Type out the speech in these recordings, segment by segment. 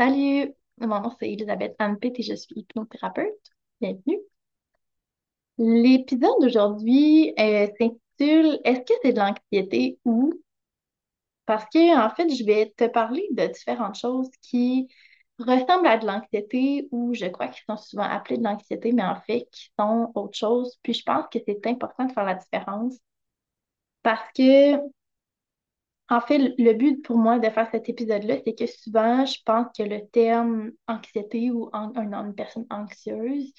Salut, mon nom c'est Elisabeth Anpit et je suis hypnothérapeute. Bienvenue. L'épisode d'aujourd'hui euh, s'intitule Est-ce que c'est de l'anxiété ou? Parce que en fait, je vais te parler de différentes choses qui ressemblent à de l'anxiété ou je crois qu'ils sont souvent appelées de l'anxiété, mais en fait qui sont autre chose. Puis je pense que c'est important de faire la différence parce que En fait, le but pour moi de faire cet épisode-là, c'est que souvent, je pense que le terme anxiété ou une personne anxieuse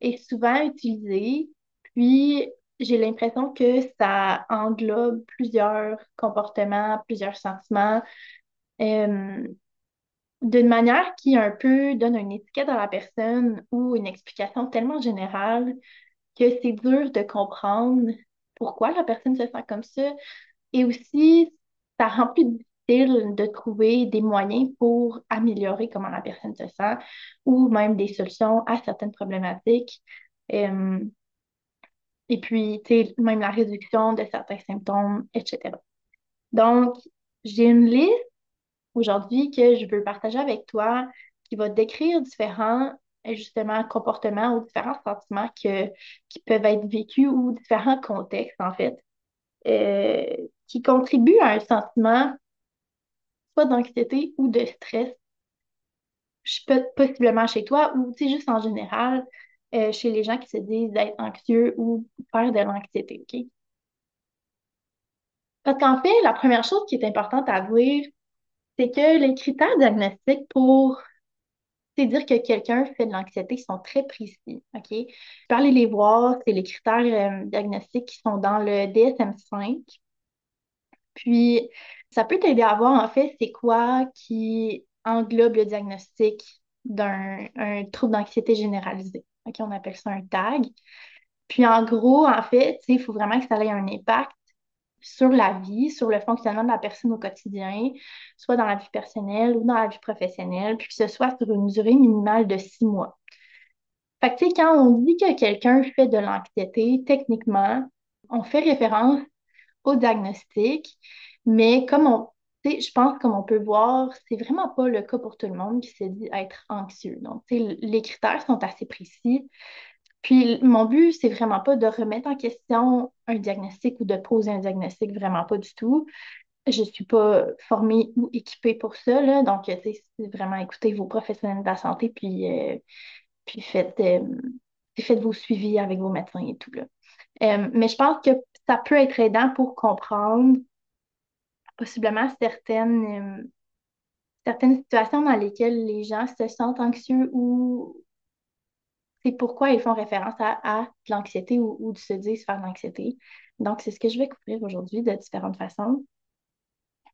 est souvent utilisé, puis j'ai l'impression que ça englobe plusieurs comportements, plusieurs sentiments, euh, d'une manière qui un peu donne une étiquette à la personne ou une explication tellement générale que c'est dur de comprendre pourquoi la personne se sent comme ça. Et aussi, ça rend plus difficile de trouver des moyens pour améliorer comment la personne se sent ou même des solutions à certaines problématiques. Euh, et puis, tu sais, même la réduction de certains symptômes, etc. Donc, j'ai une liste aujourd'hui que je veux partager avec toi qui va décrire différents, justement, comportements ou différents sentiments que, qui peuvent être vécus ou différents contextes, en fait, euh, qui contribuent à un sentiment soit d'anxiété ou de stress. Possiblement chez toi ou juste en général, euh, chez les gens qui se disent d'être anxieux ou faire de l'anxiété, OK? Parce qu'en fait, la première chose qui est importante à dire, c'est que les critères diagnostiques pour c'est dire que quelqu'un fait de l'anxiété sont très précis, OK? Aller les voir, c'est les critères euh, diagnostiques qui sont dans le DSM-5. Puis, ça peut t'aider à voir, en fait, c'est quoi qui englobe le diagnostic d'un un trouble d'anxiété généralisée. OK, on appelle ça un TAG. Puis, en gros, en fait, il faut vraiment que ça ait un impact sur la vie, sur le fonctionnement de la personne au quotidien, soit dans la vie personnelle ou dans la vie professionnelle, puis que ce soit sur une durée minimale de six mois. Fait que, quand on dit que quelqu'un fait de l'anxiété, techniquement, on fait référence au diagnostic, mais comme on, je pense comme on peut voir, c'est vraiment pas le cas pour tout le monde qui se dit être anxieux. Donc, les critères sont assez précis. Puis mon but, c'est vraiment pas de remettre en question un diagnostic ou de poser un diagnostic, vraiment pas du tout. Je suis pas formée ou équipée pour ça, là. Donc, c'est vraiment écouter vos professionnels de la santé, puis, euh, puis faites, euh, faites vos suivis avec vos médecins et tout, là. Euh, mais je pense que ça peut être aidant pour comprendre possiblement certaines, euh, certaines situations dans lesquelles les gens se sentent anxieux ou c'est pourquoi ils font référence à, de l'anxiété ou, ou de se dire faire de l'anxiété. Donc, c'est ce que je vais couvrir aujourd'hui de différentes façons.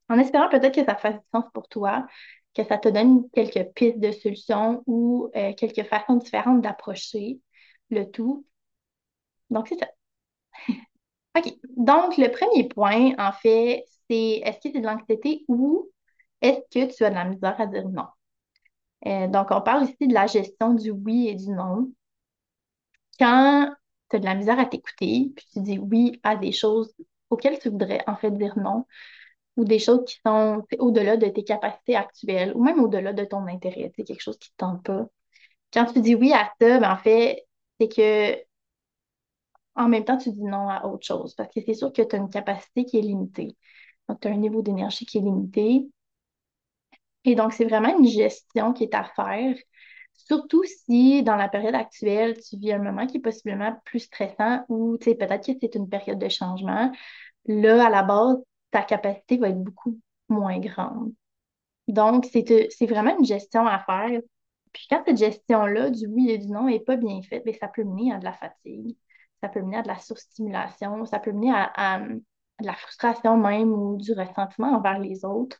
En espérant peut-être que ça fasse du sens pour toi, que ça te donne quelques pistes de solutions ou euh, quelques façons différentes d'approcher le tout. Donc, c'est ça. OK. Donc, le premier point, en fait, c'est est-ce que c'est de l'anxiété ou est-ce que tu as de la misère à dire non? Euh, donc, on parle ici de la gestion du oui et du non. Quand tu as de la misère à t'écouter, puis tu dis oui à des choses auxquelles tu voudrais en fait dire non, ou des choses qui sont au-delà de tes capacités actuelles, ou même au-delà de ton intérêt, c'est quelque chose qui ne te tente pas. Quand tu dis oui à ça, ben, en fait, c'est que en même temps, tu dis non à autre chose, parce que c'est sûr que tu as une capacité qui est limitée. Donc, tu as un niveau d'énergie qui est limité. Et donc, c'est vraiment une gestion qui est à faire, surtout si dans la période actuelle, tu vis un moment qui est possiblement plus stressant ou peut-être que c'est une période de changement. Là, à la base, ta capacité va être beaucoup moins grande. Donc, c'est euh, vraiment une gestion à faire. Puis quand cette gestion-là, du oui et du non, n'est pas bien faite, bien, ça peut mener à de la fatigue, ça peut mener à de la surstimulation, ça peut mener à, de la frustration même ou du ressentiment envers les autres.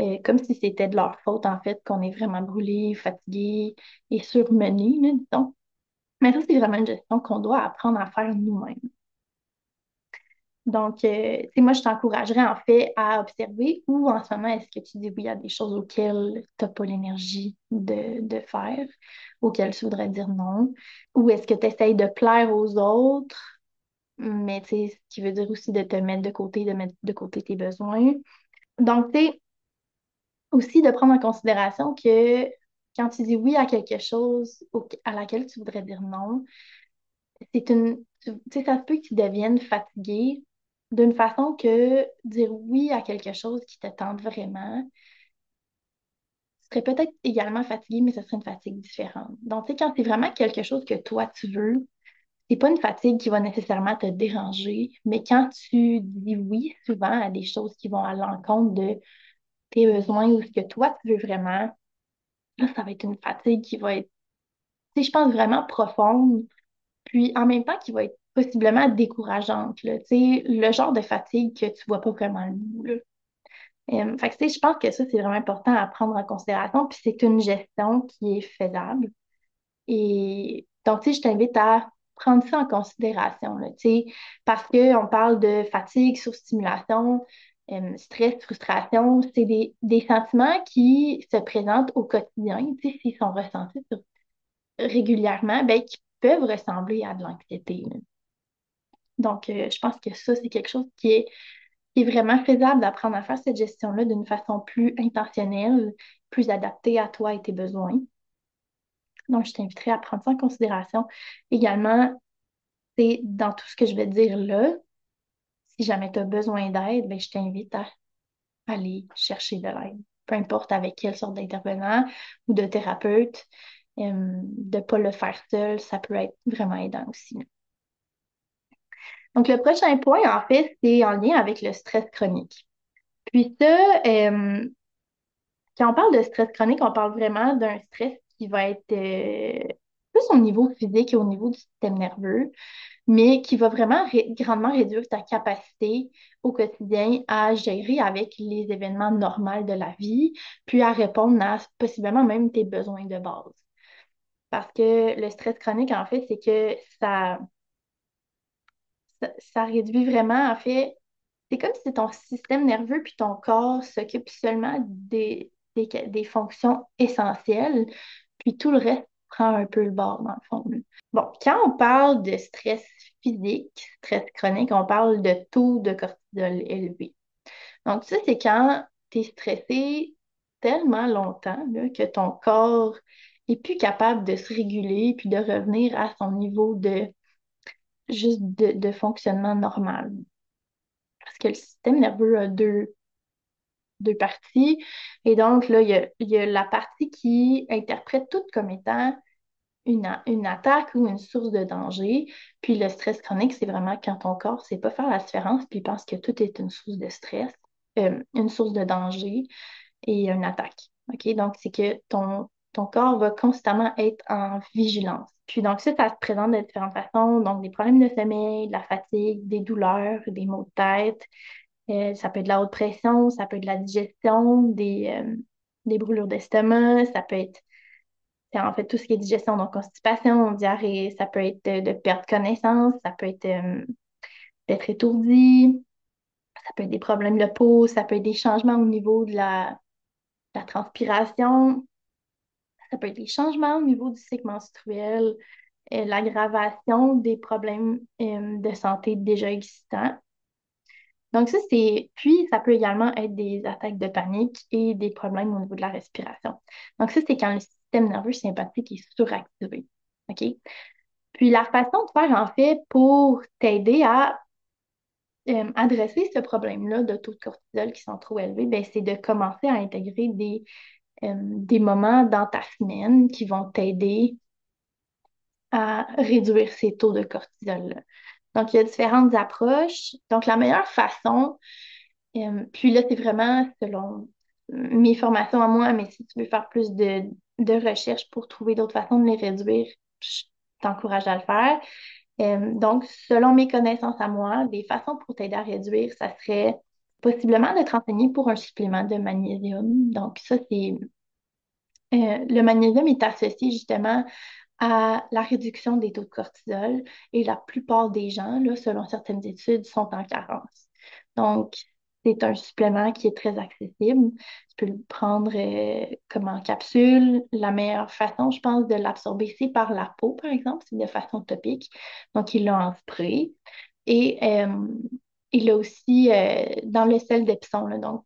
Euh, comme si c'était de leur faute, en fait, qu'on est vraiment brûlé, fatigué et surmené, disons. Mais ça, c'est vraiment une gestion qu'on doit apprendre à faire nous-mêmes. Donc, euh, moi, je t'encouragerais en fait à observer où en ce moment est-ce que tu dis oui à des choses auxquelles tu n'as pas l'énergie de, de faire, auxquelles tu voudrais dire non, ou est-ce que tu essayes de plaire aux autres, mais tu sais, ce qui veut dire aussi de te mettre de côté, de mettre de côté tes besoins? Donc, tu sais, aussi de prendre en considération que quand tu dis oui à quelque chose à laquelle tu voudrais dire non, c'est une, tu sais, ça peut que tu deviennes fatigué d'une façon que dire oui à quelque chose qui te tente vraiment serait peut-être également fatigué, mais ce serait une fatigue différente. Donc, tu sais, quand c'est vraiment quelque chose que toi tu veux, c'est pas une fatigue qui va nécessairement te déranger, mais quand tu dis oui souvent à des choses qui vont à l'encontre de tes besoins ou ce que toi tu veux vraiment, ça va être une fatigue qui va être, tu je pense vraiment profonde, puis en même temps qui va être possiblement décourageante, là, le genre de fatigue que tu vois pas vraiment le bout. Euh, je pense que ça, c'est vraiment important à prendre en considération, puis c'est une gestion qui est faisable. Et donc, je t'invite à prendre ça en considération, là, parce qu'on parle de fatigue, surstimulation, euh, stress, frustration, c'est des, des sentiments qui se présentent au quotidien, s'ils sont ressentis régulièrement, ben, qui peuvent ressembler à de l'anxiété. Donc, euh, je pense que ça, c'est quelque chose qui est, vraiment faisable d'apprendre à faire cette gestion-là d'une façon plus intentionnelle, plus adaptée à toi et tes besoins. Donc, je t'inviterai à prendre ça en considération. Également, c'est dans tout ce que je vais dire là, si jamais tu as besoin d'aide, ben, je t'invite à aller chercher de l'aide. Peu importe avec quelle sorte d'intervenant ou de thérapeute, de ne pas le faire seul, ça peut être vraiment aidant aussi. Donc, le prochain point, en fait, c'est en lien avec le stress chronique. Puis ça, quand on parle de stress chronique, on parle vraiment d'un stress qui va être euh, plus au niveau physique et au niveau du système nerveux, mais qui va vraiment grandement réduire ta capacité au quotidien à gérer avec les événements normaux de la vie, puis à répondre à possiblement même tes besoins de base. Parce que le stress chronique, en fait, c'est que ça, ça, réduit vraiment, en fait, c'est comme si ton système nerveux puis ton corps s'occupent seulement des, des, des fonctions essentielles, puis tout le reste prend un peu le bord, dans le fond. Bon, quand on parle de stress physique, stress chronique, on parle de taux de cortisol élevé. Donc, ça, c'est quand tu es stressé tellement longtemps que ton corps est plus capable de se réguler puis de revenir à son niveau de juste de, fonctionnement normal. Parce que le système nerveux a deux, deux parties. Et donc, là, il y a, la partie qui interprète tout comme étant une, une, attaque ou une source de danger. Puis le stress chronique, c'est vraiment quand ton corps ne sait pas faire la différence, puis pense que tout est une source de stress, euh, une source de danger et une attaque. OK? Donc, c'est que ton, ton corps va constamment être en vigilance. Puis donc ça, ça se présente de différentes façons. Donc des problèmes de sommeil, de la fatigue, des douleurs, des maux de tête. Euh, ça peut être de la haute pression, ça peut être de la digestion, des, euh, des brûlures d'estomac, ça peut être en fait tout ce qui est digestion, donc constipation, diarrhée, ça peut être de, perte de connaissance, ça peut être euh, d'être étourdi, ça peut être des problèmes de peau, ça peut être des changements au niveau de la, de la transpiration, ça peut être des changements au niveau du cycle menstruel, euh, l'aggravation des problèmes euh, de santé déjà existants. Donc ça, c'est... Puis, ça peut également être des attaques de panique et des problèmes au niveau de la respiration. Donc ça, c'est quand le système nerveux sympathique est suractivé. OK? Puis la façon de faire, en fait, pour t'aider à euh, adresser ce problème-là de taux de cortisol qui sont trop élevés, ben, c'est de commencer à intégrer des euh, des moments dans ta semaine qui vont t'aider à réduire ces taux de cortisol. Donc, il y a différentes approches. Donc, la meilleure façon, euh, puis là, c'est vraiment selon mes formations à moi, mais si tu veux faire plus de, de recherches pour trouver d'autres façons de les réduire, je t'encourage à le faire. Euh, donc, selon mes connaissances à moi, des façons pour t'aider à réduire, ça serait possiblement de te renseigner pour un supplément de magnésium. Donc, ça, c'est. Euh, le magnésium est associé justement à la réduction des taux de cortisol et la plupart des gens, là, selon certaines études, sont en carence. Donc, c'est un supplément qui est très accessible. Tu peux le prendre euh, comme en capsule. La meilleure façon, je pense, de l'absorber, c'est par la peau, par exemple, c'est de façon topique. Donc, il l'a en spray. Et euh, il a aussi euh, dans le sel d'Epsom. Donc,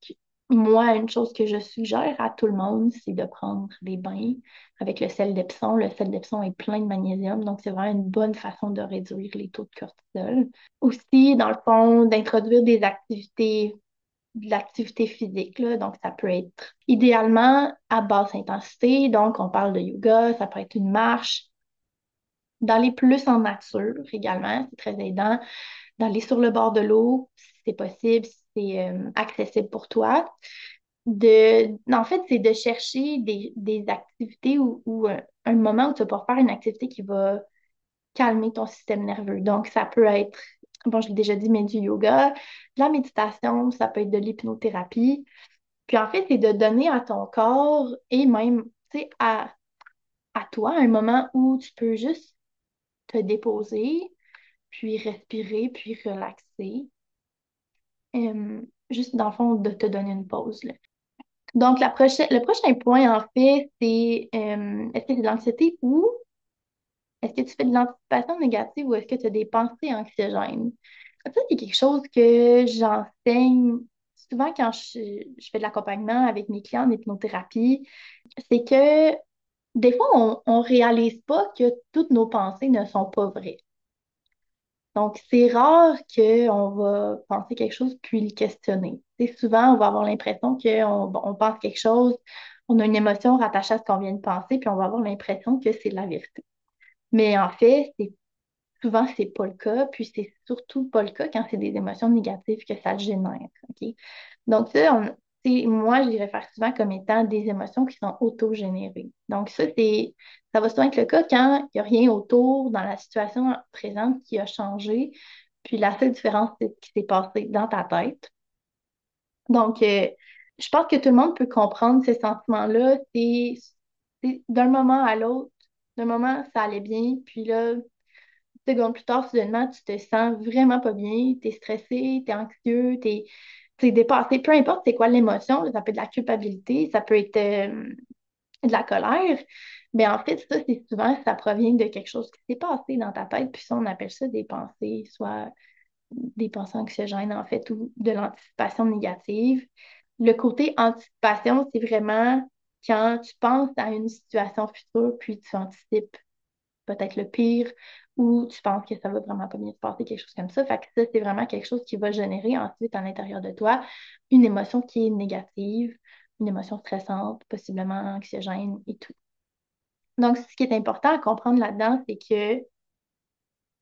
Moi, une chose que je suggère à tout le monde, c'est de prendre des bains avec le sel d'Epsom. Le sel d'Epsom est plein de magnésium, donc c'est vraiment une bonne façon de réduire les taux de cortisol. Aussi, dans le fond, d'introduire des activités, de l'activité physique, là. donc ça peut être idéalement à basse intensité, donc on parle de yoga, ça peut être une marche, d'aller plus en nature également, c'est très aidant, d'aller sur le bord de l'eau, si c'est possible, si c'est euh, accessible pour toi de, en fait, c'est de chercher des, des activités ou, un moment où tu vas pouvoir faire une activité qui va calmer ton système nerveux. Donc, ça peut être, bon, je l'ai déjà dit, mais du yoga, de la méditation, ça peut être de l'hypnothérapie. Puis en fait, c'est de donner à ton corps et même, tu sais, à, à toi un moment où tu peux juste te déposer, puis respirer, puis relaxer. Euh, juste dans le fond, de te donner une pause. Là. Donc, la prochaine, le prochain point, en fait, c'est euh, est-ce que c'est de l'anxiété ou est-ce que tu fais de l'anticipation négative ou est-ce que tu as des pensées anxiogènes? Ça, c'est quelque chose que j'enseigne souvent quand je, je fais de l'accompagnement avec mes clients en hypnothérapie. C'est que des fois, on ne réalise pas que toutes nos pensées ne sont pas vraies. Donc, c'est rare qu'on va penser quelque chose puis le questionner. C'est souvent, on va avoir l'impression qu'on on pense quelque chose, on a une émotion rattachée à ce qu'on vient de penser, puis on va avoir l'impression que c'est la vérité. Mais en fait, c'est souvent, c'est pas le cas, puis c'est surtout pas le cas quand c'est des émotions négatives que ça génère. Donc, ça, on, moi, je les réfère souvent comme étant des émotions qui sont auto-générées. Donc, ça, ça va souvent être le cas quand il n'y a rien autour dans la situation présente qui a changé. Puis la seule différence, c'est ce qui s'est passé dans ta tête. Donc, euh, je pense que tout le monde peut comprendre ces sentiments-là. C'est, d'un moment à l'autre, d'un moment, ça allait bien, puis là, secondes plus tard, soudainement, tu te sens vraiment pas bien, tu es stressé, tu es anxieux, tu es c'est dépassé, peu importe c'est quoi l'émotion, ça peut être de la culpabilité, ça peut être euh, de la colère, mais en fait, ça, c'est souvent, ça provient de quelque chose qui s'est passé dans ta tête, puis ça, on appelle ça des pensées, soit des pensées anxiogènes, en fait, ou de l'anticipation négative. Le côté anticipation, c'est vraiment quand tu penses à une situation future, puis tu anticipes peut-être le pire ou tu penses que ça va vraiment pas bien se passer, quelque chose comme ça. Fait que ça, c'est vraiment quelque chose qui va générer ensuite à l'intérieur de toi une émotion qui est négative, une émotion stressante, possiblement anxiogène et tout. Donc, ce qui est important à comprendre là-dedans, c'est que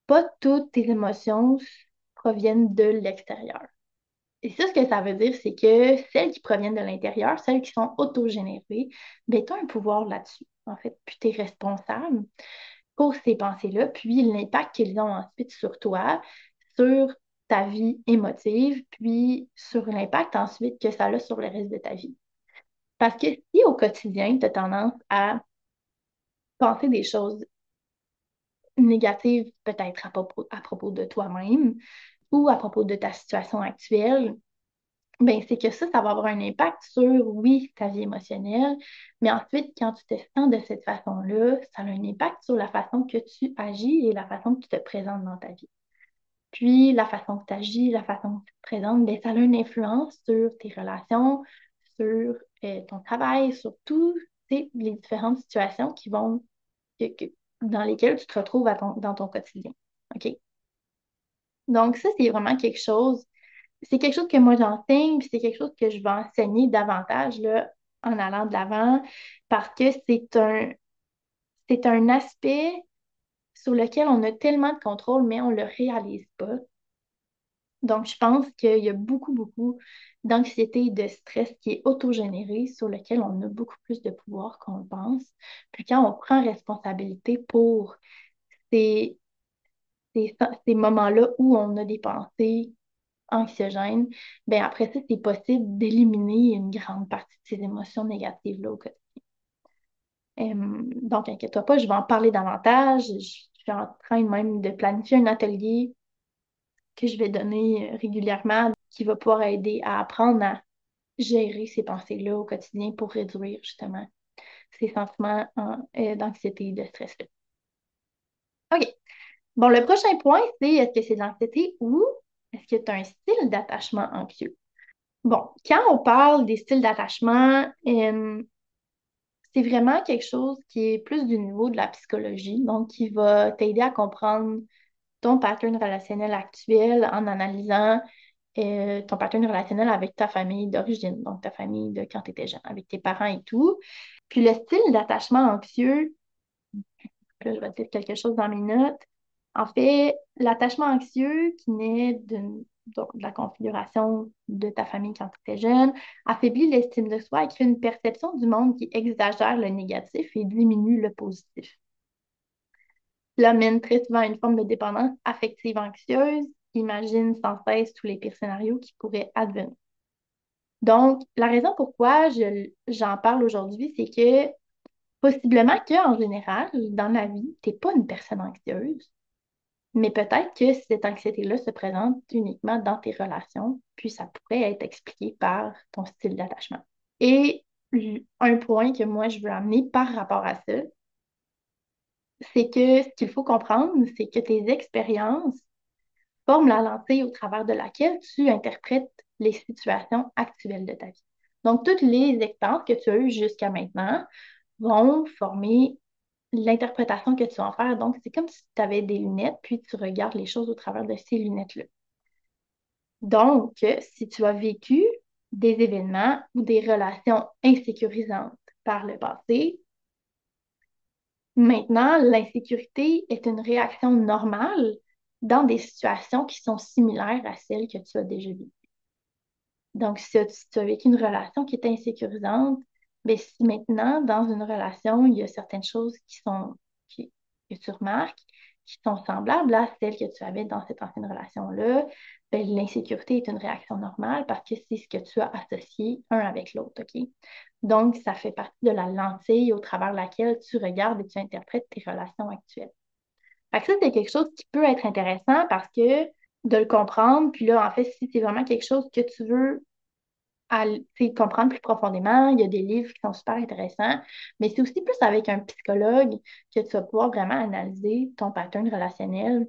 pas toutes tes émotions proviennent de l'extérieur. Et ça, ce que ça veut dire, c'est que celles qui proviennent de l'intérieur, celles qui sont autogénérées, ben, tu as un pouvoir là-dessus, en fait, puis tu es responsable pour ces pensées-là, puis l'impact qu'ils ont ensuite sur toi, sur ta vie émotive, puis sur l'impact ensuite que ça a sur le reste de ta vie. Parce que si au quotidien, tu as tendance à penser des choses négatives, peut-être à propos, à propos de toi-même ou à propos de ta situation actuelle, ben, c'est que ça, ça va avoir un impact sur, oui, ta vie émotionnelle, mais ensuite, quand tu te sens de cette façon-là, ça a un impact sur la façon que tu agis et la façon que tu te présentes dans ta vie. Puis, la façon que tu agis, la façon que tu te présentes, ben, ça a une influence sur tes relations, sur euh, ton travail, sur toutes les différentes situations qui vont, dans lesquelles tu te retrouves dans ton quotidien. OK? Donc, ça, c'est vraiment quelque chose c'est quelque chose que moi j'enseigne, puis c'est quelque chose que je vais enseigner davantage là, en allant de l'avant, parce que c'est un, c'est un aspect sur lequel on a tellement de contrôle, mais on ne le réalise pas. Donc, je pense qu'il y a beaucoup, beaucoup d'anxiété et de stress qui est autogénéré, sur lequel on a beaucoup plus de pouvoir qu'on le pense. Puis quand on prend responsabilité pour ces, ces, ces moments-là où on a des pensées anxiogène, ben après ça, c'est possible d'éliminer une grande partie de ces émotions négatives-là au quotidien. donc, inquiète-toi pas, je vais en parler davantage. Je, suis en train même de planifier un atelier que je vais donner euh, régulièrement qui va pouvoir aider à apprendre à gérer ces pensées-là au quotidien pour réduire justement ces sentiments euh, d'anxiété et de stress-là. OK. Bon, le prochain point, c'est est-ce que c'est de l'anxiété ou est-ce que tu as un style d'attachement anxieux? Bon, quand on parle des styles d'attachement, euh, c'est vraiment quelque chose qui est plus du niveau de la psychologie, donc qui va t'aider à comprendre ton pattern relationnel actuel en analysant euh, ton pattern relationnel avec ta famille d'origine, donc ta famille de quand tu étais jeune, avec tes parents et tout. Puis le style d'attachement anxieux, là, je vais dire quelque chose dans mes notes. En fait, l'attachement anxieux qui naît de la configuration de ta famille quand tu étais jeune, affaiblit l'estime de soi et crée une perception du monde qui exagère le négatif et diminue le positif. Cela mène très souvent à une forme de dépendance affective anxieuse, imagine sans cesse tous les pires scénarios qui pourraient advenir. Donc, la raison pourquoi j'en parle aujourd'hui, c'est que possiblement qu'en général, dans la vie, tu n'es pas une personne anxieuse, mais peut-être que cette anxiété-là se présente uniquement dans tes relations, puis ça pourrait être expliqué par ton style d'attachement. Et un point que moi, je veux amener par rapport à ça, c'est que ce qu'il faut comprendre, c'est que tes expériences forment la lentille au travers de laquelle tu interprètes les situations actuelles de ta vie. Donc, toutes les expériences que tu as eues jusqu'à maintenant vont former l'interprétation que tu vas en faire. Donc, c'est comme si tu avais des lunettes, puis tu regardes les choses au travers de ces lunettes-là. Donc, si tu as vécu des événements ou des relations insécurisantes par le passé, maintenant, l'insécurité est une réaction normale dans des situations qui sont similaires à celles que tu as déjà vécues. Donc, si tu as vécu une relation qui est insécurisante, mais si maintenant, dans une relation, il y a certaines choses qui sont, que tu remarques, qui sont semblables à celles que tu avais dans cette ancienne relation-là, ben, l'insécurité est une réaction normale parce que c'est ce que tu as associé un avec l'autre? Donc, ça fait partie de la lentille au travers de laquelle tu regardes et tu interprètes tes relations actuelles. Fait que ça, c'est quelque chose qui peut être intéressant parce que de le comprendre, puis là, en fait, si c'est vraiment quelque chose que tu veux à comprendre plus profondément. Il y a des livres qui sont super intéressants, mais c'est aussi plus avec un psychologue que tu vas pouvoir vraiment analyser ton pattern relationnel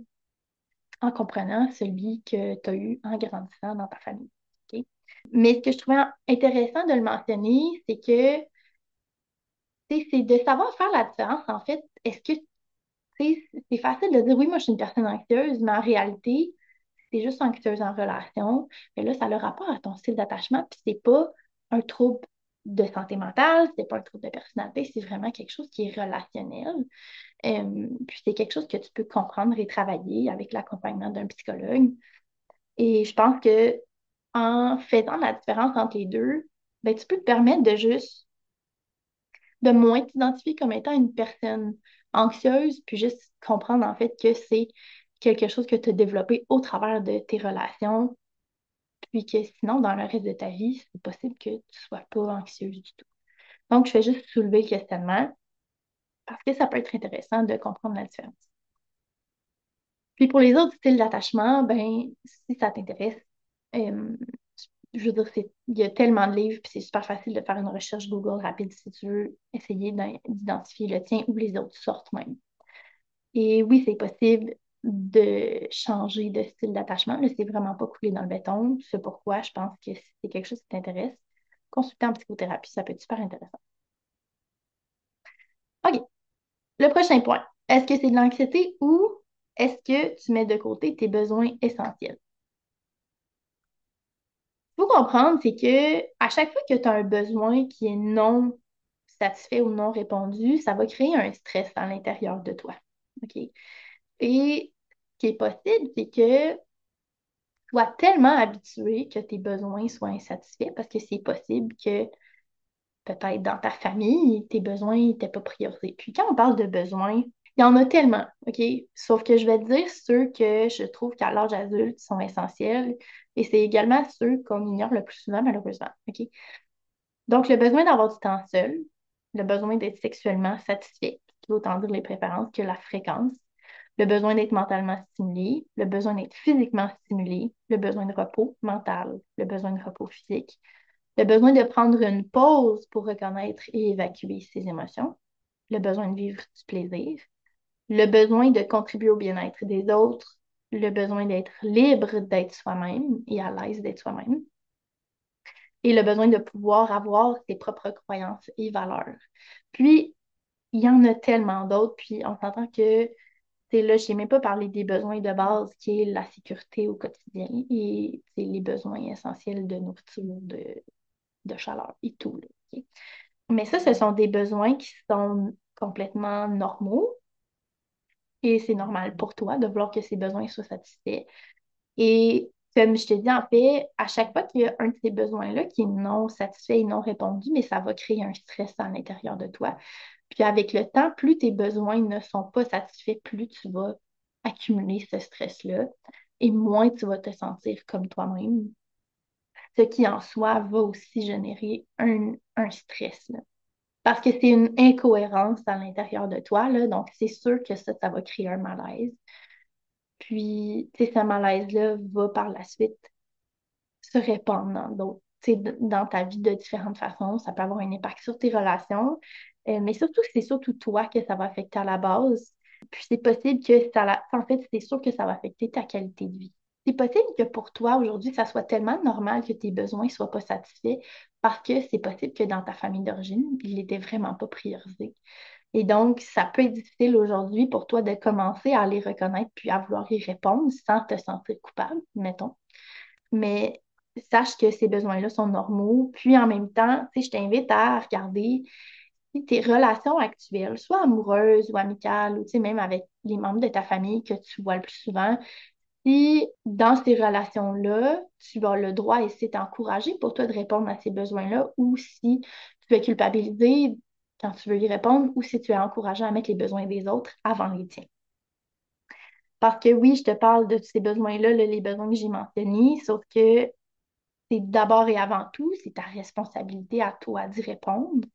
en comprenant celui que tu as eu en grandissant dans ta famille. Mais ce que je trouvais intéressant de le mentionner, c'est que c'est de savoir faire la différence. En fait, est-ce que c'est facile de dire oui, moi je suis une personne anxieuse, mais en réalité, c'est juste anxieuse en relation, mais là, ça a le rapport à ton style d'attachement, puis c'est pas un trouble de santé mentale, c'est pas un trouble de personnalité, c'est vraiment quelque chose qui est relationnel. Puis c'est quelque chose que tu peux comprendre et travailler avec l'accompagnement d'un psychologue. Et je pense que en faisant la différence entre les deux, ben, tu peux te permettre de juste de moins t'identifier comme étant une personne anxieuse, puis juste comprendre en fait que c'est quelque chose que tu as développé au travers de tes relations, puis que sinon, dans le reste de ta vie, c'est possible que tu ne sois pas anxieuse du tout. Donc, je vais juste soulever le questionnement parce que ça peut être intéressant de comprendre la différence. Puis pour les autres styles d'attachement, ben, si ça t'intéresse, euh, je veux dire, il y a tellement de livres, puis c'est super facile de faire une recherche Google rapide si tu veux essayer d'identifier le tien ou les autres sortes même. Et oui, c'est possible de changer de style d'attachement. Là, c'est vraiment pas coulé dans le béton. C'est pourquoi je pense que si c'est quelque chose qui t'intéresse, consulter en psychothérapie, ça peut être super intéressant. OK. Le prochain point. Est-ce que c'est de l'anxiété ou est-ce que tu mets de côté tes besoins essentiels? Il faut comprendre, c'est que à chaque fois que tu as un besoin qui est non satisfait ou non répondu, ça va créer un stress à l'intérieur de toi. OK? Et possible, c'est que tu sois tellement habitué que tes besoins soient insatisfaits parce que c'est possible que peut-être dans ta famille, tes besoins n'étaient pas priorisés. Puis quand on parle de besoins, il y en a tellement, OK? Sauf que je vais te dire ceux que je trouve qu'à l'âge adulte sont essentiels et c'est également ceux qu'on ignore le plus souvent, malheureusement, OK? Donc, le besoin d'avoir du temps seul, le besoin d'être sexuellement satisfait, qui veut autant dire les préférences que la fréquence, le besoin d'être mentalement stimulé, le besoin d'être physiquement stimulé, le besoin de repos mental, le besoin de repos physique, le besoin de prendre une pause pour reconnaître et évacuer ses émotions, le besoin de vivre du plaisir, le besoin de contribuer au bien-être des autres, le besoin d'être libre d'être soi-même et à l'aise d'être soi-même, et le besoin de pouvoir avoir ses propres croyances et valeurs. Puis, il y en a tellement d'autres, puis on s'entend que là, je n'ai même pas parlé des besoins de base qui est la sécurité au quotidien et les besoins essentiels de nourriture, de, de chaleur et tout. Mais ça, ce sont des besoins qui sont complètement normaux et c'est normal pour toi de vouloir que ces besoins soient satisfaits. Et comme je te dis, en fait, à chaque fois qu'il y a un de ces besoins-là qui est non satisfait et non répondu, mais ça va créer un stress à l'intérieur de toi. Puis avec le temps, plus tes besoins ne sont pas satisfaits, plus tu vas accumuler ce stress-là et moins tu vas te sentir comme toi-même. Ce qui en soi va aussi générer un, stress. Parce que c'est une incohérence à l'intérieur de toi, là, donc c'est sûr que ça, ça va créer un malaise. Puis, ce malaise-là va par la suite se répandre dans ta vie de différentes façons. Ça peut avoir un impact sur tes relations, euh, mais surtout, c'est surtout toi que ça va affecter à la base. Puis c'est possible que ça, en fait, c'est sûr que ça va affecter ta qualité de vie. C'est possible que pour toi, aujourd'hui, ça soit tellement normal que tes besoins ne soient pas satisfaits parce que c'est possible que dans ta famille d'origine, il n'était vraiment pas priorisé. Et donc, ça peut être difficile aujourd'hui pour toi de commencer à les reconnaître puis à vouloir y répondre sans te sentir coupable, mettons. Mais sache que ces besoins-là sont normaux. Puis en même temps, je t'invite à regarder tes relations actuelles, soit amoureuses ou amicales, ou même avec les membres de ta famille que tu vois le plus souvent, si dans ces relations-là, tu as le droit et c'est encouragé pour toi de répondre à ces besoins-là, ou si tu es culpabilisé quand tu veux y répondre, ou si tu es encouragé à mettre les besoins des autres avant les tiens. Parce que oui, je te parle de ces besoins-là, les besoins que j'ai mentionnés, sauf que c'est d'abord et avant tout, c'est ta responsabilité à toi d'y répondre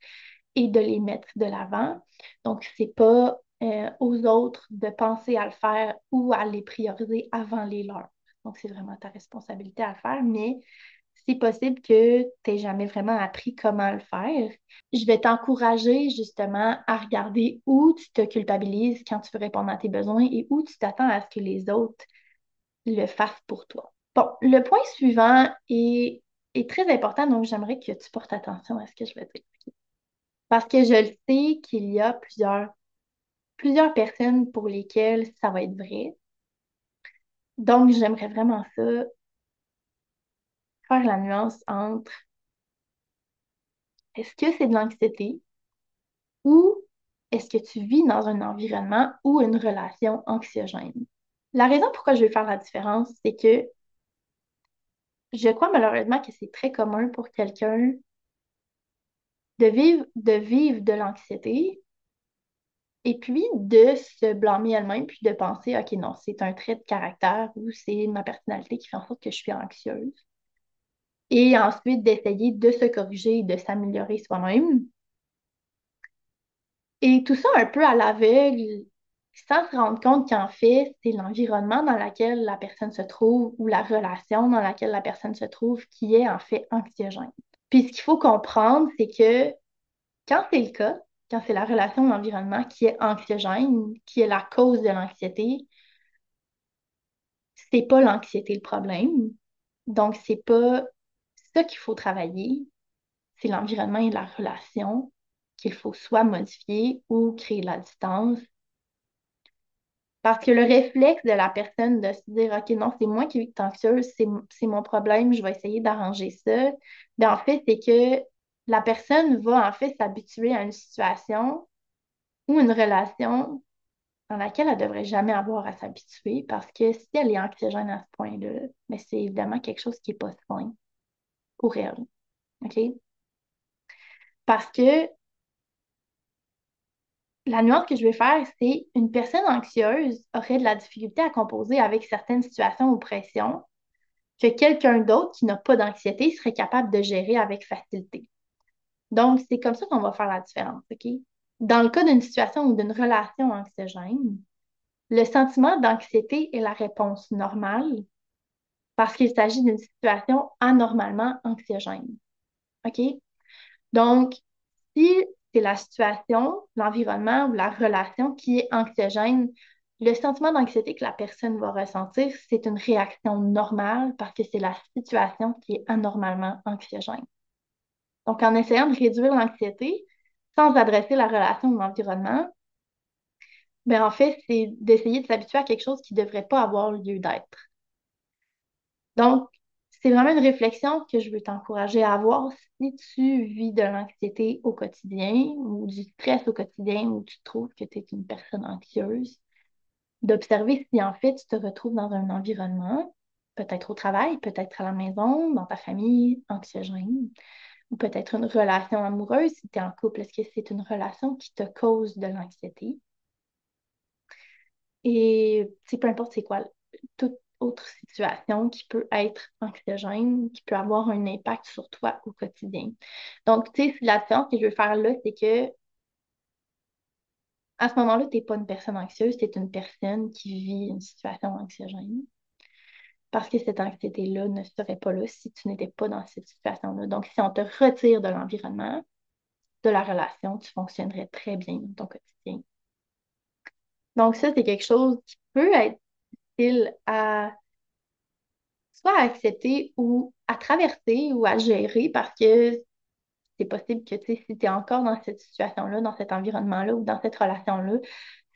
et de les mettre de l'avant. Donc, c'est pas euh, aux autres de penser à le faire ou à les prioriser avant les leurs. Donc, c'est vraiment ta responsabilité à le faire, mais c'est possible que tu n'aies jamais vraiment appris comment le faire. Je vais t'encourager justement à regarder où tu te culpabilises quand tu veux répondre à tes besoins et où tu t'attends à ce que les autres le fassent pour toi. Bon, le point suivant est, est très important, donc j'aimerais que tu portes attention à ce que je vais dire. Parce que je le sais qu'il y a plusieurs, plusieurs personnes pour lesquelles ça va être vrai. Donc, j'aimerais vraiment ça, faire la nuance entre est-ce que c'est de l'anxiété ou est-ce que tu vis dans un environnement ou une relation anxiogène? La raison pourquoi je vais faire la différence, c'est que je crois malheureusement que c'est très commun pour quelqu'un de vivre, de vivre de l'anxiété et puis de se blâmer elle-même, puis de penser, OK, non, c'est un trait de caractère ou c'est ma personnalité qui fait en sorte que je suis anxieuse. Et ensuite d'essayer de se corriger et de s'améliorer soi-même. Et tout ça un peu à l'aveugle, sans se rendre compte qu'en fait, c'est l'environnement dans lequel la personne se trouve ou la relation dans laquelle la personne se trouve qui est en fait anxiogène. Puis ce qu'il faut comprendre, c'est que quand c'est le cas, quand c'est la relation de l'environnement qui est anxiogène, qui est la cause de l'anxiété, c'est pas l'anxiété le problème. Donc, c'est pas ça qu'il faut travailler, c'est l'environnement et la relation qu'il faut soit modifier ou créer de la distance parce que le réflexe de la personne de se dire, OK, non, c'est moi qui suis anxieuse, c'est mon problème, je vais essayer d'arranger ça. Bien, en fait, c'est que la personne va en fait s'habituer à une situation ou une relation dans laquelle elle ne devrait jamais avoir à s'habituer parce que si elle est anxiogène à ce point-là, mais c'est évidemment quelque chose qui n'est pas sain pour elle. OK? Parce que la nuance que je vais faire, c'est une personne anxieuse aurait de la difficulté à composer avec certaines situations ou pressions que quelqu'un d'autre qui n'a pas d'anxiété serait capable de gérer avec facilité. Donc, c'est comme ça qu'on va faire la différence? Dans le cas d'une situation ou d'une relation anxiogène, le sentiment d'anxiété est la réponse normale parce qu'il s'agit d'une situation anormalement anxiogène. OK? Donc, si c'est la situation, l'environnement ou la relation qui est anxiogène. Le sentiment d'anxiété que la personne va ressentir, c'est une réaction normale parce que c'est la situation qui est anormalement anxiogène. Donc, en essayant de réduire l'anxiété sans adresser la relation ou l'environnement, ben en fait, c'est d'essayer de s'habituer à quelque chose qui ne devrait pas avoir lieu d'être. Donc, c'est vraiment une réflexion que je veux t'encourager à avoir si tu vis de l'anxiété au quotidien ou du stress au quotidien ou tu trouves que tu es une personne anxieuse, d'observer si en fait tu te retrouves dans un environnement, peut-être au travail, peut-être à la maison, dans ta famille anxiogène, ou peut-être une relation amoureuse si tu es en couple. Est-ce que c'est une relation qui te cause de l'anxiété? Et peu importe c'est quoi, autre situation qui peut être anxiogène, qui peut avoir un impact sur toi au quotidien. Donc, tu sais, la différence que je veux faire là, c'est que à ce moment-là, tu n'es pas une personne anxieuse, tu es une personne qui vit une situation anxiogène. Parce que cette anxiété-là ne serait pas là si tu n'étais pas dans cette situation-là. Donc, si on te retire de l'environnement, de la relation, tu fonctionnerais très bien dans ton quotidien. Donc, ça, c'est quelque chose qui peut être à soit à accepter ou à traverser ou à gérer parce que c'est possible que, si tu es encore dans cette situation-là, dans cet environnement-là ou dans cette relation-là,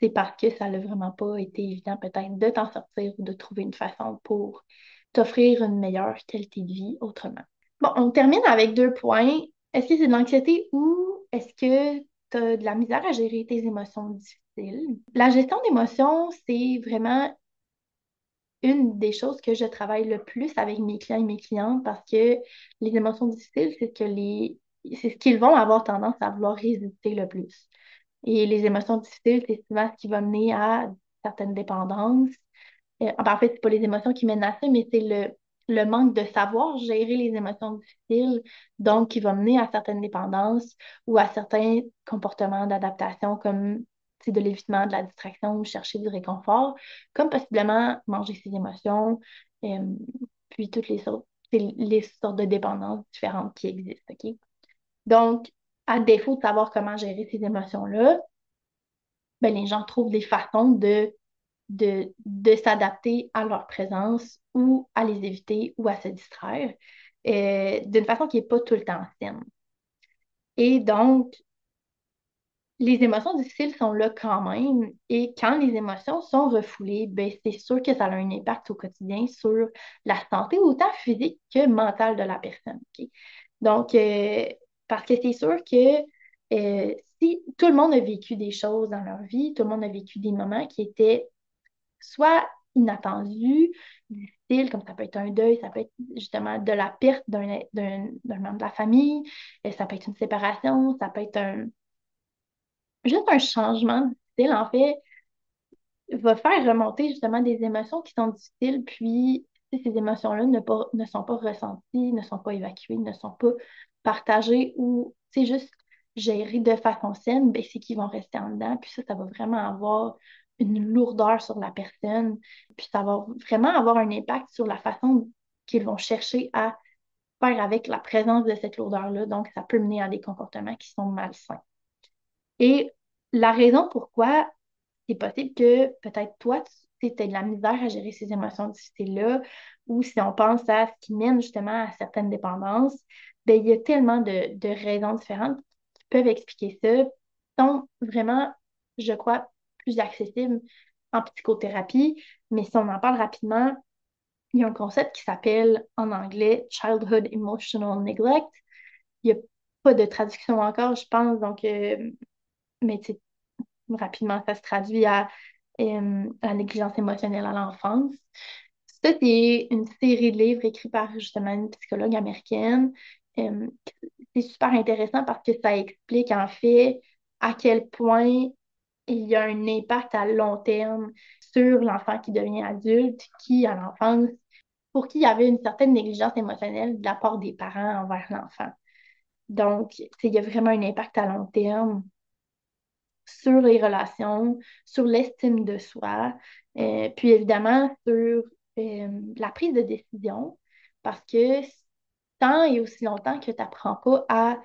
c'est parce que ça n'a vraiment pas été évident peut-être de t'en sortir ou de trouver une façon pour t'offrir une meilleure qualité de vie autrement. Bon, on termine avec deux points. Est-ce que c'est de l'anxiété ou est-ce que tu as de la misère à gérer tes émotions difficiles? La gestion d'émotions, c'est vraiment une des choses que je travaille le plus avec mes clients et mes clientes parce que les émotions difficiles, c'est que les c'est ce qu'ils vont avoir tendance à vouloir résister le plus. Et les émotions difficiles, c'est souvent ce qui va mener à certaines dépendances. Euh, en fait, c'est pas les émotions qui mènent à ça, mais c'est le, le manque de savoir gérer les émotions difficiles, donc qui va mener à certaines dépendances ou à certains comportements d'adaptation comme de l'évitement, de la distraction chercher du réconfort, comme possiblement manger ses émotions, euh, puis toutes les sortes, les sortes de dépendances différentes qui existent. Donc, à défaut de savoir comment gérer ces émotions-là, ben, les gens trouvent des façons de, de, de s'adapter à leur présence ou à les éviter ou à se distraire euh, d'une façon qui n'est pas tout le temps saine. Et donc, les émotions difficiles sont là quand même. Et quand les émotions sont refoulées, ben, c'est sûr que ça a un impact au quotidien sur la santé, autant physique que mentale de la personne. Donc, euh, parce que c'est sûr que euh, si tout le monde a vécu des choses dans leur vie, tout le monde a vécu des moments qui étaient soit inattendus, difficiles, comme ça peut être un deuil, ça peut être justement de la perte d'un membre de la famille, euh, ça peut être une séparation, ça peut être un, juste un changement de style, en fait, va faire remonter justement des émotions qui sont difficiles, puis ces émotions-là ne, ne sont pas ressenties, ne sont pas évacuées, ne sont pas partagées ou, c'est juste gérées de façon saine, ben, c'est qu'ils vont rester en dedans, puis ça, ça va vraiment avoir une lourdeur sur la personne, puis ça va vraiment avoir un impact sur la façon qu'ils vont chercher à faire avec la présence de cette lourdeur-là. Donc, ça peut mener à des comportements qui sont malsains. Et la raison pourquoi c'est possible que peut-être toi, tu aies de la misère à gérer ces émotions difficiles-là, ou si on pense à ce qui mène justement à certaines dépendances, bien, il y a tellement de, raisons différentes qui peuvent expliquer ça, sont vraiment, je crois, plus accessibles en psychothérapie. Mais si on en parle rapidement, il y a un concept qui s'appelle en anglais Childhood Emotional Neglect. Il n'y a pas de traduction encore, je pense, donc euh, mais rapidement, ça se traduit à euh, la négligence émotionnelle à l'enfance. Ça, c'est une série de livres écrits par justement une psychologue américaine. Euh, c'est super intéressant parce que ça explique en fait à quel point il y a un impact à long terme sur l'enfant qui devient adulte, qui, à l'enfance, pour qui il y avait une certaine négligence émotionnelle de la part des parents envers l'enfant. Donc, il y a vraiment un impact à long terme sur les relations, sur l'estime de soi, euh, puis évidemment sur euh, la prise de décision, parce que tant et aussi longtemps que tu n'apprends pas à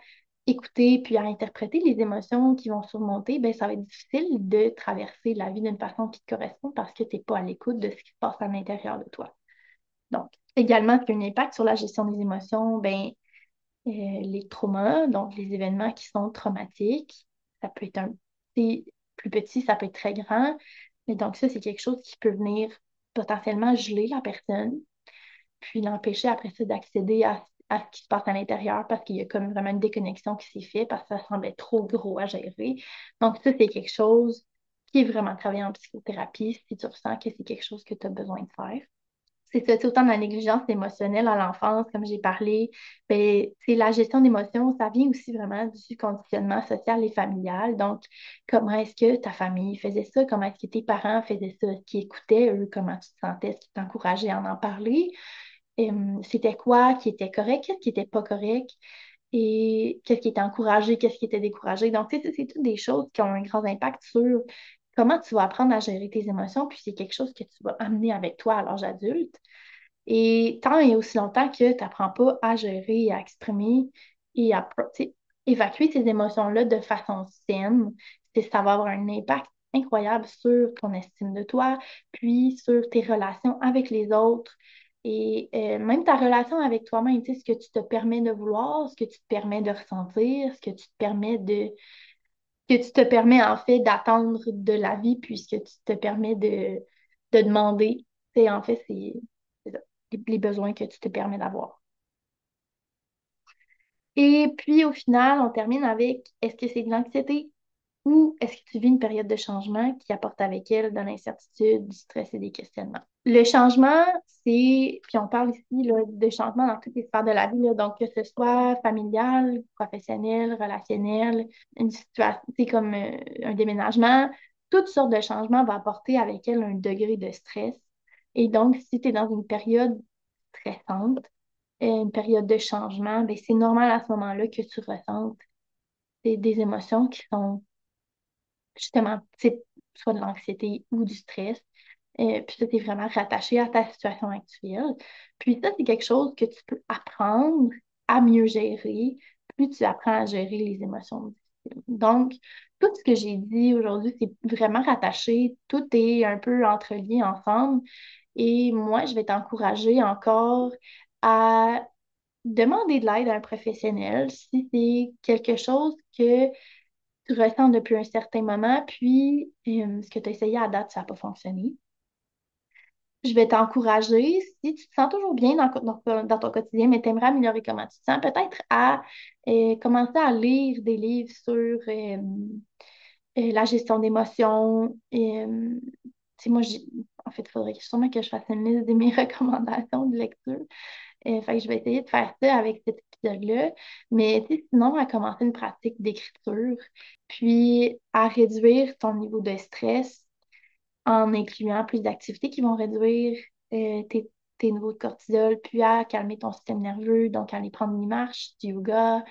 écouter puis à interpréter les émotions qui vont surmonter, ben, ça va être difficile de traverser la vie d'une façon qui te correspond parce que tu n'es pas à l'écoute de ce qui se passe à l'intérieur de toi. Donc, également, ce qui a un impact sur la gestion des émotions, ben, les traumas, donc les événements qui sont traumatiques. Ça peut être un plus petit, ça peut être très grand. Mais donc ça, c'est quelque chose qui peut venir potentiellement geler la personne, puis l'empêcher après ça d'accéder à, à, ce qui se passe à l'intérieur parce qu'il y a comme vraiment une déconnexion qui s'est faite parce que ça semblait trop gros à gérer. Donc ça, c'est quelque chose qui est vraiment travaillé en psychothérapie si tu ressens que c'est quelque chose que tu as besoin de faire c'est ça, autant de la négligence émotionnelle à l'enfance, comme j'ai parlé, ben, la gestion d'émotions, ça vient aussi vraiment du conditionnement social et familial. Donc, comment est-ce que ta famille faisait ça? Comment est-ce que tes parents faisaient ça? Ce qui écoutaient, eux, comment tu te sentais? Ce qui t'encourageait à en parler? C'était quoi qui était correct? Qu'est-ce qui n'était pas correct? Et qu'est-ce qui était encouragé? Qu'est-ce qui était découragé? Donc, c'est toutes des choses qui ont un grand impact sur comment tu vas apprendre à gérer tes émotions, puis c'est quelque chose que tu vas amener avec toi à l'âge adulte. Et tant et aussi longtemps que tu n'apprends pas à gérer, à exprimer et à évacuer ces émotions-là de façon saine, ça va avoir un impact incroyable sur ton estime de toi, puis sur tes relations avec les autres. Et euh, même ta relation avec toi-même, ce que tu te permets de vouloir, ce que tu te permets de ressentir, ce que tu te permets de, que tu te permets en fait d'attendre de la vie puisque tu te permets de, de demander. C'est en fait, c'est les besoins que tu te permets d'avoir. Et puis au final, on termine avec est-ce que c'est de l'anxiété ou est-ce que tu vis une période de changement qui apporte avec elle de l'incertitude, du stress et des questionnements? Le changement, c'est, puis on parle ici là, de changement dans toutes les sphères de la vie, donc que ce soit familial, professionnel, relationnel, une situation, c'est comme euh, un déménagement, toutes sortes de changements vont apporter avec elle un degré de stress. Et donc, si tu es dans une période stressante, euh, une période de changement, ben, c'est normal à ce moment-là que tu ressentes des, des émotions qui sont justement, soit de l'anxiété ou du stress. Euh, puis ça, c'est vraiment rattaché à ta situation actuelle. Puis ça, c'est quelque chose que tu peux apprendre à mieux gérer, plus tu apprends à gérer les émotions Donc, tout ce que j'ai dit aujourd'hui, c'est vraiment rattaché, tout est un peu entrelié ensemble. Et moi, je vais t'encourager encore à demander de l'aide à un professionnel si c'est quelque chose que tu ressens depuis un certain moment, puis euh, ce que tu as essayé à date, ça n'a pas fonctionné. Je vais t'encourager, si tu te sens toujours bien dans, ton quotidien, mais tu aimerais améliorer comment tu te sens, peut-être à euh, commencer à lire des livres sur euh, la gestion d'émotions. moi, en fait, il faudrait sûrement que je fasse une liste de mes recommandations de lecture. je vais essayer de faire ça avec cet épisode-là. Mais sinon, à commencer une pratique d'écriture, puis à réduire ton niveau de stress en incluant plus d'activités qui vont réduire euh, tes, niveaux de cortisol, puis à calmer ton système nerveux, donc aller prendre une marche, du yoga,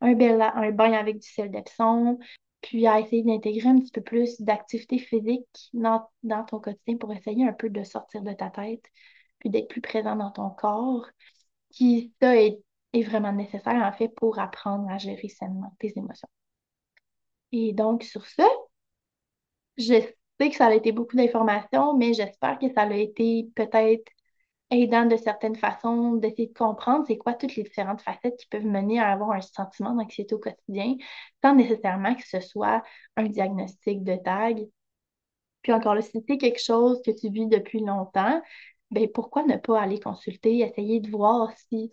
un, bel, un bain avec du sel d'Epsom, puis à essayer d'intégrer un petit peu plus d'activité physique dans, dans, ton quotidien pour essayer un peu de sortir de ta tête, puis d'être plus présent dans ton corps, qui, ça, est, est vraiment nécessaire, en fait, pour apprendre à gérer sainement tes émotions. Et donc, sur ce, je sais que ça a été beaucoup d'informations, mais j'espère que ça a été peut-être aidant de certaines façons d'essayer de comprendre c'est quoi toutes les différentes facettes qui peuvent mener à avoir un sentiment d'anxiété au quotidien, sans nécessairement que ce soit un diagnostic de tag. Puis encore là, si c'est quelque chose que tu vis depuis longtemps, ben pourquoi ne pas aller consulter, essayer de voir si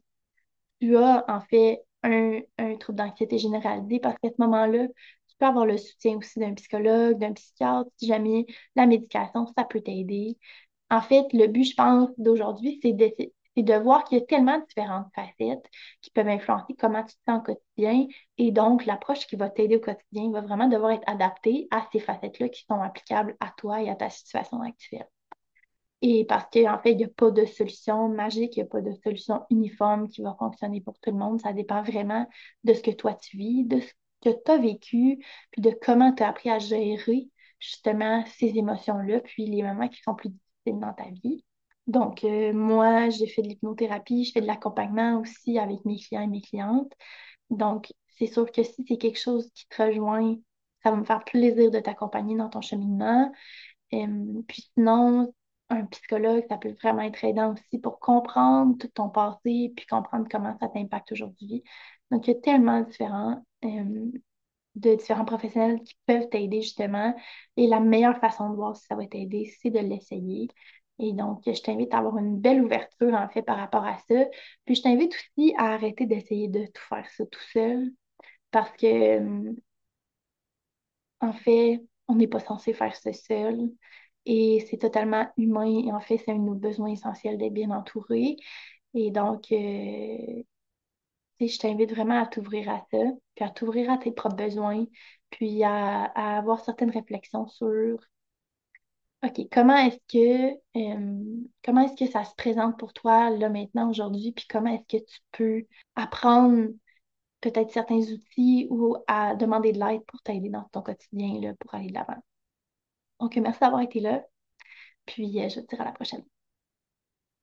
tu as en fait un, un trouble d'anxiété généralisé, parce qu'à ce moment-là, avoir le soutien aussi d'un psychologue, d'un psychiatre, si jamais la médication, ça peut t'aider. En fait, le but, je pense, d'aujourd'hui, c'est de, de voir qu'il y a tellement de différentes facettes qui peuvent influencer comment tu te sens au quotidien. Et donc, l'approche qui va t'aider au quotidien va vraiment devoir être adaptée à ces facettes-là qui sont applicables à toi et à ta situation actuelle. Et parce qu'en fait, il n'y a pas de solution magique, il n'y a pas de solution uniforme qui va fonctionner pour tout le monde. Ça dépend vraiment de ce que toi tu vis, de ce que tu as vécu, puis de comment tu as appris à gérer justement ces émotions-là, puis les moments qui sont plus difficiles dans ta vie. Donc, euh, moi, j'ai fait de l'hypnothérapie, je fais de l'accompagnement aussi avec mes clients et mes clientes. Donc, c'est sûr que si c'est quelque chose qui te rejoint, ça va me faire plaisir de t'accompagner dans ton cheminement. puis sinon, un psychologue, ça peut vraiment être aidant aussi pour comprendre tout ton passé, puis comprendre comment ça t'impacte aujourd'hui. Donc, il y a tellement différents, euh, de différents professionnels qui peuvent t'aider justement. Et la meilleure façon de voir si ça va t'aider, c'est de l'essayer. Et donc, je t'invite à avoir une belle ouverture, en fait, par rapport à ça. Puis, je t'invite aussi à arrêter d'essayer de tout faire ça tout seul. Parce que, euh, en fait, on n'est pas censé faire ça seul. Et c'est totalement humain. Et en fait, c'est un de nos besoins essentiels d'être bien entouré. Et donc, euh, je t'invite vraiment à t'ouvrir à ça, puis à t'ouvrir à tes propres besoins, puis à, avoir certaines réflexions sur, OK, comment est-ce que, comment est-ce que ça se présente pour toi là maintenant, aujourd'hui, puis comment est-ce que tu peux apprendre peut-être certains outils ou à demander de l'aide pour t'aider dans ton quotidien là, pour aller de l'avant. Donc, merci d'avoir été là, puis euh, je te dis à la prochaine.